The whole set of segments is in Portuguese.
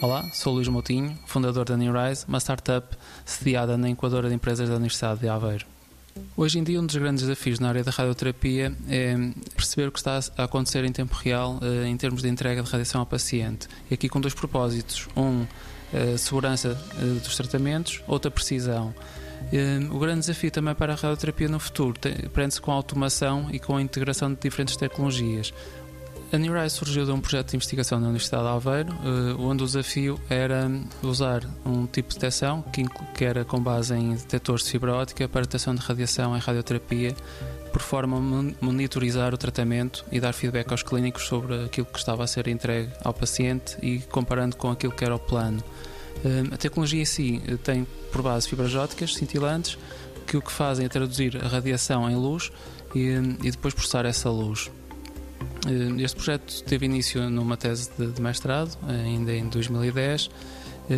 Olá, sou Luís Moutinho, fundador da NewRise, uma startup sediada na incubadora de empresas da Universidade de Aveiro. Hoje em dia, um dos grandes desafios na área da radioterapia é perceber o que está a acontecer em tempo real eh, em termos de entrega de radiação ao paciente. E aqui com dois propósitos. Um, a segurança eh, dos tratamentos, outra, precisão. Eh, o grande desafio também para a radioterapia no futuro prende-se com a automação e com a integração de diferentes tecnologias. A NewRise surgiu de um projeto de investigação na Universidade de Aveiro, uh, onde o desafio era usar um tipo de detecção que, era com base em detectores de fibra óptica para detecção de radiação em radioterapia, por forma a monitorizar o tratamento e dar feedback aos clínicos sobre aquilo que estava a ser entregue ao paciente e comparando com aquilo que era o plano. Uh, a tecnologia em si eh, tem por base fibras ópticas cintilantes que o que fazem é traduzir a radiação em luz e, e depois processar essa luz. Eh, este projeto teve início numa tese de, mestrado, ainda em 2010, eh,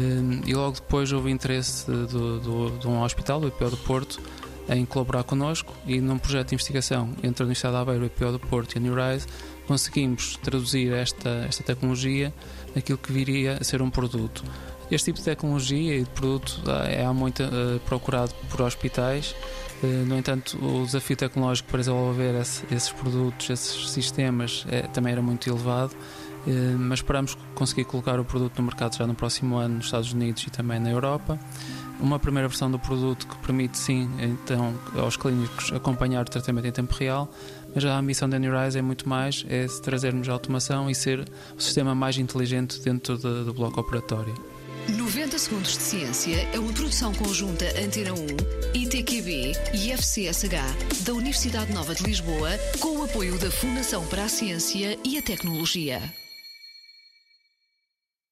e logo depois houve interesse do, do, de um hospital, o IPO do Porto, em colaborar connosco e num projeto de investigação entre a Universidade de Aveiro, o IPO do Porto e a New Rise, conseguimos traduzir esta, esta tecnologia naquilo que viria a ser um produto. Este tipo de tecnologia e de produto é há muito uh, procurado por hospitais eh, no entanto, o desafio tecnológico para desenvolver esses produtos, esses sistemas, é, também era muito elevado, mas esperamos conseguir colocar o produto no mercado já no próximo ano nos Estados Unidos e também na Europa. Uma primeira versão do produto que permite, sim, então, aos clínicos acompanhar o tratamento em tempo real, mas a missão da NewRise é muito mais, é trazermos a automação e ser o sistema mais inteligente dentro do, do bloco operatório. 90 Segundos de Ciência é uma produção conjunta Antena 1, ITQB e FCSH da Universidade Nova de Lisboa, com o apoio da Fundação para a Ciência e a Tecnologia.